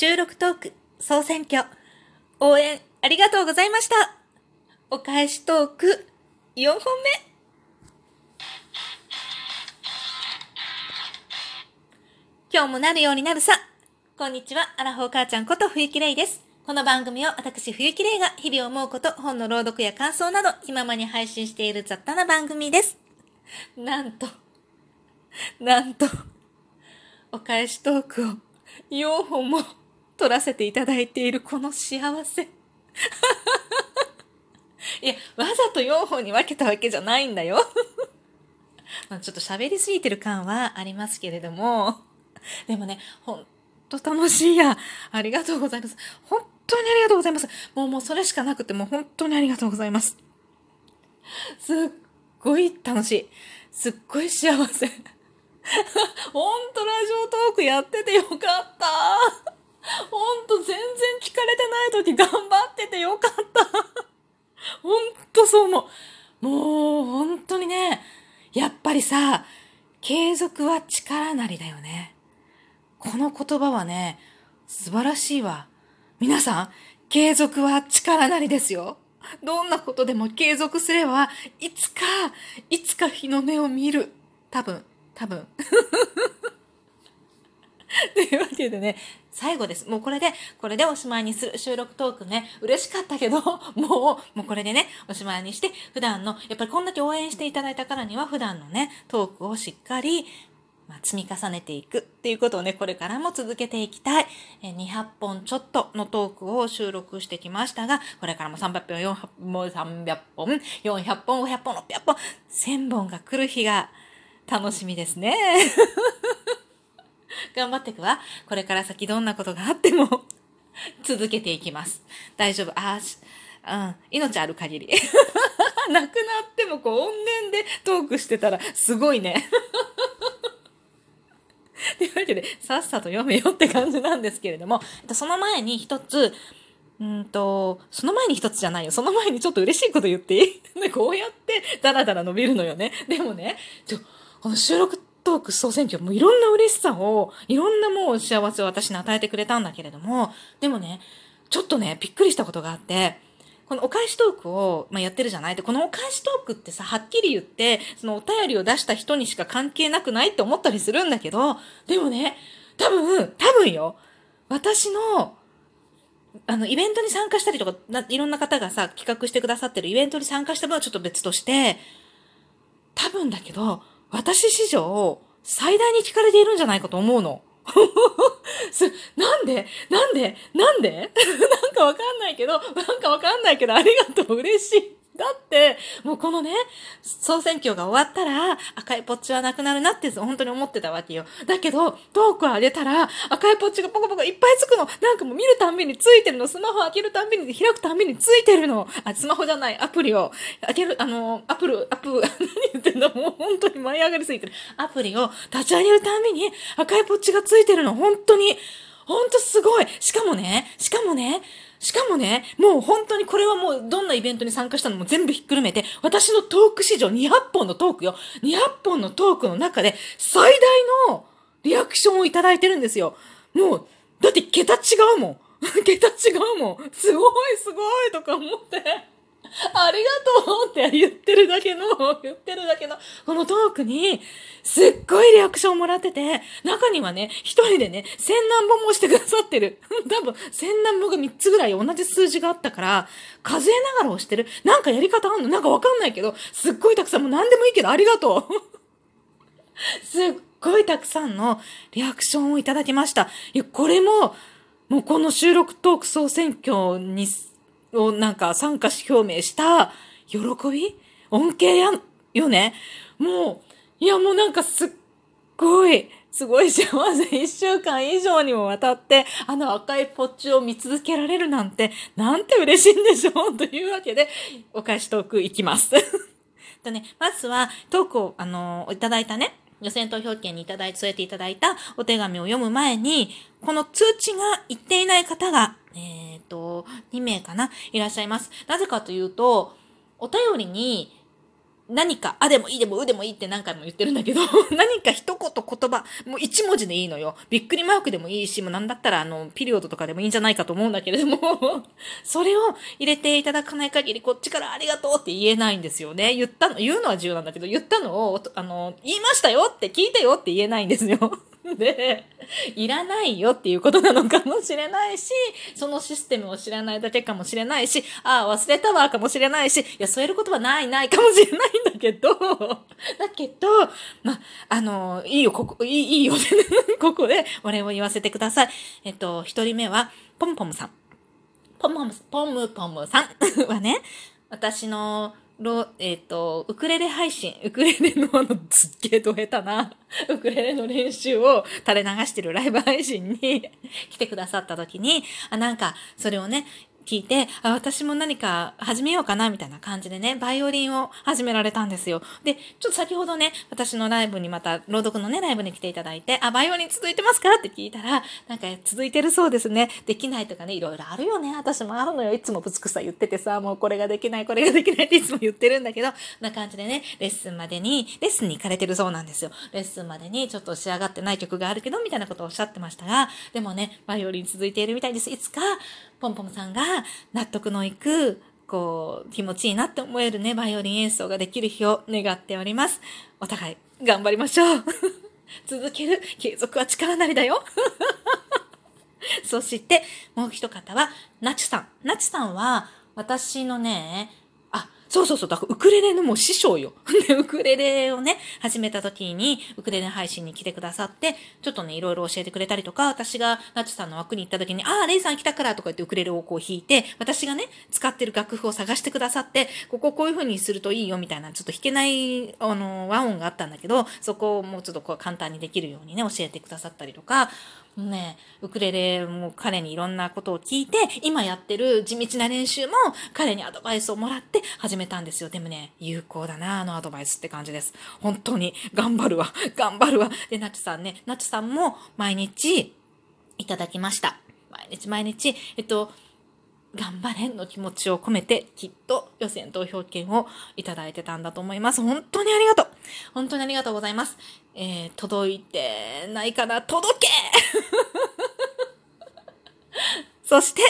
収録トーク総選挙応援ありがとうございました。お返しトーク4本目。今日もなるようになるさ。こんにちは、アラフォー母ちゃんこと冬木玲です。この番組を私冬木玲が日々思うこと、本の朗読や感想など気ままに配信している雑多な番組です。なんと、なんと、お返しトークを4本も撮らせていただいているこの幸せ。いや、わざと4本に分けたわけじゃないんだよ。まちょっと喋りすぎてる感はありますけれども、でもね、ほんと楽しいや。ありがとうございます。本当にありがとうございます。もうもうそれしかなくてもう本当にありがとうございます。すっごい楽しい。すっごい幸せ。ほんとラジオトークやっててよかった。ほんと全然聞かれてない時頑張っててよかった。ほんとそう思う。もう本当にね、やっぱりさ、継続は力なりだよね。この言葉はね、素晴らしいわ。皆さん、継続は力なりですよ。どんなことでも継続すれば、いつか、いつか日の目を見る。多分、多分。というわけでね、最後です。もうこれで、これでおしまいにする収録トークね、嬉しかったけど、もう、もうこれでね、おしまいにして、普段の、やっぱりこんだけ応援していただいたからには、普段のね、トークをしっかり、まあ、積み重ねていくっていうことをね、これからも続けていきたい。え200本ちょっとのトークを収録してきましたが、これからも300本、400もう300本、400本、500本、600本、1000本が来る日が楽しみですね。頑張っていくわ。これから先どんなことがあっても 続けていきます。大丈夫。あーし、うん、命ある限り。亡くなってもこう音源でトークしてたらすごいね。というわけで、さっさと読めよって感じなんですけれども、その前に一つ、うんと、その前に一つじゃないよ。その前にちょっと嬉しいこと言っていい？こうやってダラダラ伸びるのよね。でもね、ちょ、この収録トーク総選挙もいろんな嬉しさを、いろんなもう幸せを私に与えてくれたんだけれども、でもね、ちょっとね、びっくりしたことがあって、このお返しトークを、まあ、やってるじゃない？で、このお返しトークってさ、はっきり言って、そのお便りを出した人にしか関係なくないって思ったりするんだけど、でもね、多分、多分よ、私の、あの、イベントに参加したりとか、いろんな方がさ、企画してくださってるイベントに参加した分はちょっと別として、多分だけど、私史上、最大に聞かれているんじゃないかと思うの。なんで？なんで？なんで？なんかわかんないけど、なんかわかんないけど、ありがとう、嬉しい。だって、もうこのね、総選挙が終わったら、赤いポッチはなくなるなって本当に思ってたわけよ。だけど、トークを上げたら、赤いポッチがポコポコいっぱいつくの。なんかもう見るたんびについてるの。スマホ開けるたんびに、開くたんびについてるの。あ、スマホじゃない、アプリを。開ける、あの、アプル、アプ、何言ってんだもう本当に舞い上がりすぎてる。アプリを立ち上げるたんびに赤いポッチがついてるの。本当に。ほんとすごい。しかもね、しかもね、しかもね、もう本当にこれはもうどんなイベントに参加したのも全部ひっくるめて、私のトーク史上200本のトークよ。200本のトークの中で最大のリアクションをいただいてるんですよ。もう、だって桁違うもん。桁違うもん。すごいすごいとか思って。ありがとうって言ってるだけの、言ってるだけの、このトークに、すっごいリアクションもらってて、中にはね、一人でね、千何本もしてくださってる。多分、千何本が三つぐらい同じ数字があったから、数えながら押してる。なんかやり方あんの？なんかわかんないけど、すっごいたくさん、もう何でもいいけど、ありがとう。すっごいたくさんのリアクションをいただきました。いや、これも、もうこの収録トーク総選挙に、をなんか参加し表明した喜び？恩恵やん、よね？もう、いやもうなんかすっごい、すごい幸せ。一週間以上にもわたって、あの赤いポッチを見続けられるなんて、なんて嬉しいんでしょう。というわけで、お返しトークいきます。とね、まずは、トークを、あの、いただいたね、予選投票権にいただいて、添えていただいたお手紙を読む前に、この通知が言っていない方が、えっ、と、2名かな、いらっしゃいます。なぜかというと、お便りに、何か、あでもいいでもうでもいいって何回も言ってるんだけど、何か一言言葉、もう一文字でいいのよ。びっくりマークでもいいし、もうなんだったらあの、ピリオドとかでもいいんじゃないかと思うんだけれども、それを入れていただかない限り、こっちからありがとうって言えないんですよね。言ったの、言うのは重要なんだけど、言ったのを、あの、言いましたよって聞いてよって言えないんですよ。で、いらないよっていうことなのかもしれないし、そのシステムを知らないだけかもしれないし、ああ、忘れたわかもしれないし、いや、添えることはないないかもしれないんだけど、だけど、ま、あの、いいよ、ここ、いい、いいよ、ここでお礼を言わせてください。えっと、一人目は、ポムポムさん。ポムポム、ポムポムさん はね、私のロ、えっ、ー、と、ウクレレ配信、ウクレレのあの、すっげえど下手な、ウクレレの練習を垂れ流してるライブ配信に 来てくださった時に、あ、なんか、それをね、聞いて、あ、私も何か始めようかな、みたいな感じでね、バイオリンを始められたんですよ。で、ちょっと先ほどね、私のライブにまた、朗読のね、ライブに来ていただいて、あ、バイオリン続いてますかって聞いたら、なんか続いてるそうですね。できないとかね、いろいろあるよね。私もあるのよ。いつもぶつくさ言っててさ、もうこれができない、これができないって いつも言ってるんだけど、な感じでね、レッスンまでに、レッスンに行かれてるそうなんですよ。レッスンまでにちょっと仕上がってない曲があるけど、みたいなことをおっしゃってましたが、でもね、バイオリン続いているみたいです。いつか、ポンポンさんが納得のいく、こう、気持ちいいなって思えるね、バイオリン演奏ができる日を願っております。お互い、頑張りましょう。続ける、継続は力なりだよ。そして、もう一方は、ナチさん。ナチさんは、私のね、そうそうそう、だからウクレレのもう師匠よ。ウクレレをね、始めた時に、ウクレレ配信に来てくださって、ちょっとね、いろいろ教えてくれたりとか、私がナチさんの枠に行った時に、ああ、レイさん来たからとか言ってウクレレをこう弾いて、私がね、使ってる楽譜を探してくださって、こここういう風にするといいよみたいな、ちょっと弾けない、あの、和音があったんだけど、そこをもうちょっとこう簡単にできるようにね、教えてくださったりとか、ね、ウクレレも彼にいろんなことを聞いて、今やってる地道な練習も彼にアドバイスをもらって始めたんですよ。でもね、有効だな、あのアドバイスって感じです。本当に、頑張るわ、頑張るわ。で、ナチさんね、ナチさんも毎日いただきました。毎日毎日、えっと、頑張れんの気持ちを込めて、きっと予選投票権をいただいてたんだと思います。本当にありがとう。本当にありがとうございます。えー、届いてないかな届け そして、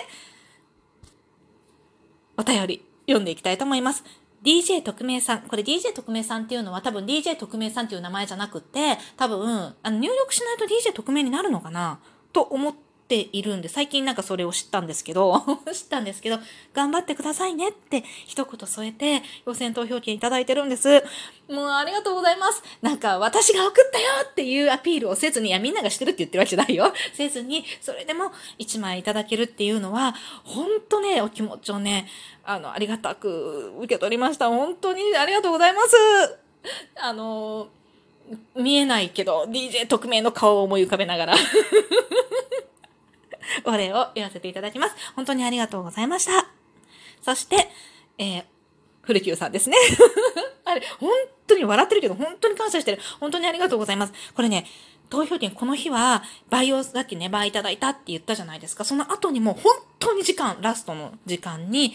お便り読んでいきたいと思います。DJ 特命さん。これ DJ 特命さんっていうのは多分 DJ 特命さんっていう名前じゃなくて、多分、あの入力しないと DJ 特命になるのかな？と思ってているんで、最近なんかそれを知ったんですけど、知ったんですけど、頑張ってくださいねって一言添えて、予選投票権いただいてるんです。もうありがとうございます。なんか私が送ったよっていうアピールをせずに、いやみんながしてるって言ってるわけじゃないよ。せずに、それでも1枚いただけるっていうのは、ほんとね、お気持ちをね、あの、ありがたく受け取りました。本当にありがとうございます。あの、見えないけど、DJ 特命の顔を思い浮かべながら お礼を言わせていただきます。本当にありがとうございました。そして、えー、古久さんですね。あれ、本当に笑ってるけど、本当に感謝してる。本当にありがとうございます。これね、投票券この日は倍をさっきね、倍いただいたって言ったじゃないですか。その後にもう本当に時間、ラストの時間に、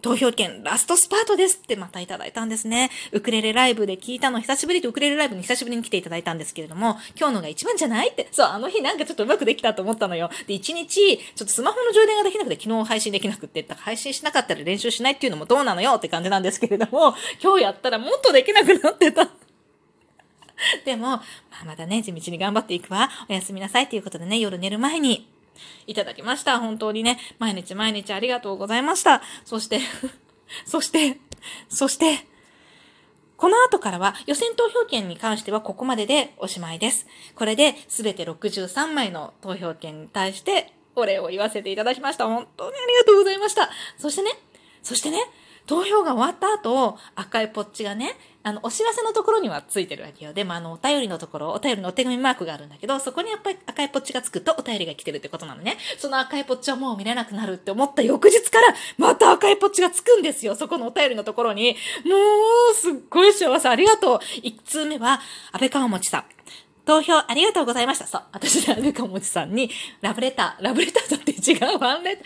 投票権ラストスパートですってまたいただいたんですね。ウクレレライブで聞いたの久しぶりとウクレレライブに久しぶりに来ていただいたんですけれども、今日のが一番じゃない？って。そう、あの日なんかちょっとうまくできたと思ったのよ。で、一日、ちょっとスマホの充電ができなくて昨日配信できなくって、配信しなかったら練習しないっていうのもどうなのよって感じなんですけれども、今日やったらもっとできなくなってた。でも、まあ、まだね、地道に頑張っていくわ。おやすみなさいということでね、夜寝る前に、いただきました。本当にね、毎日毎日ありがとうございました。そして そして、そして、この後からは予選投票権に関してはここまででおしまいです。これで全て63枚の投票権に対してお礼を言わせていただきました。本当にありがとうございました。そしてね、そしてね、投票が終わった後、赤いポッチがね、あの、お知らせのところにはついてるわけよ。でも、あの、お便りのところ、お便りのお手紙マークがあるんだけど、そこにやっぱり赤いポッチがつくとお便りが来てるってことなのね。その赤いポッチはもう見れなくなるって思った翌日から、また赤いポッチがつくんですよ。そこのお便りのところに。もう、すっごい幸せ。ありがとう。1通目は、安倍川持さん。投票ありがとうございました。そう。私で、ね、かもちさんに、ラブレター、ラブレターだって違う、ファンレタ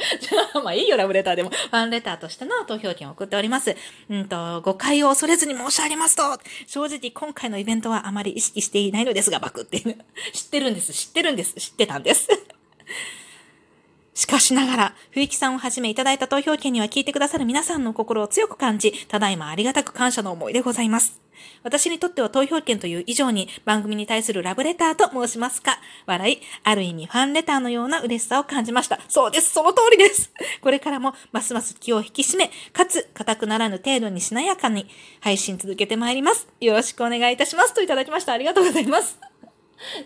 ー、まあいいよ、ラブレターでも。ファンレターとしての投票権を送っております。うんと、誤解を恐れずに申し上げますと、正直今回のイベントはあまり意識していないのですが、バクっていう。知ってるんです、知ってるんです、知ってたんです。しかしながら、冬木さんをはじめいただいた投票権には聞いてくださる皆さんの心を強く感じ、ただいまありがたく感謝の思いでございます。私にとっては投票権という以上に番組に対するラブレターと申しますか。笑い、ある意味ファンレターのような嬉しさを感じました。そうです、その通りです。これからもますます気を引き締め、かつ硬くならぬ程度にしなやかに配信続けてまいります。よろしくお願いいたします。といただきました。ありがとうございます。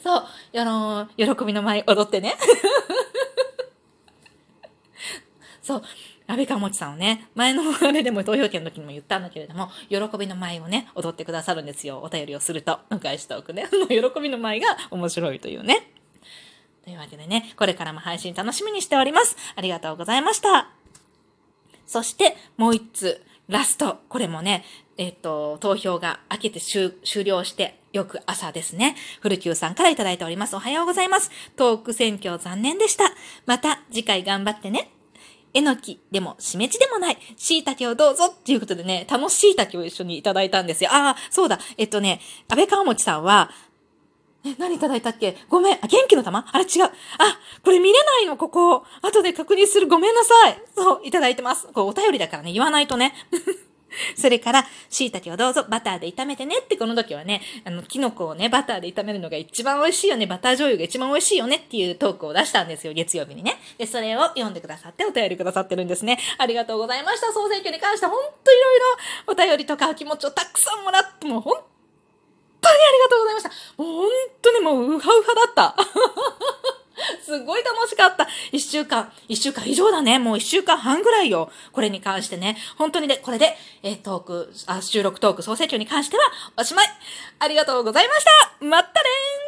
そう、あのー、喜びの舞踊ってね。そう。安倍川持さんをね、前のあれでも投票権の時にも言ったんだけれども、喜びの舞をね、踊ってくださるんですよ。お便りをすると。返しておくね。喜びの舞が面白いというね。というわけでね、これからも配信楽しみにしております。ありがとうございました。そして、もう一つ、ラスト。これもね、えっ、と、投票が明けて終了して、よく朝ですね。古久さんからいただいております。おはようございます。トーク選挙残念でした。また次回頑張ってね。えのきでも、しめじでもない、しいたけをどうぞっていうことでね、楽しいたけを一緒にいただいたんですよ。ああ、そうだ。えっとね、安倍川持さんは、え、何いただいたっけ？ごめん。あ、元気の玉？あれ違う。あ、これ見れないの、ここ。後で確認する。ごめんなさい。そう、いただいてます。これお便りだからね、言わないとね。それから、椎茸をどうぞバターで炒めてねってこの時はね、あの、キノコをね、バターで炒めるのが一番美味しいよね、バター醤油が一番美味しいよねっていうトークを出したんですよ、月曜日にね。で、それを読んでくださってお便りくださってるんですね。ありがとうございました。総選挙に関してほんといろいろお便りとか気持ちをたくさんもらって、もう本当にありがとうございました。もう本当にもうウハウハだった。すごい楽しかった。一週間、一週間以上だね。もう一週間半ぐらいよ。これに関してね。本当にね、これで、え、トーク、あ、収録トーク総選挙に関してはおしまい。ありがとうございましたまったねー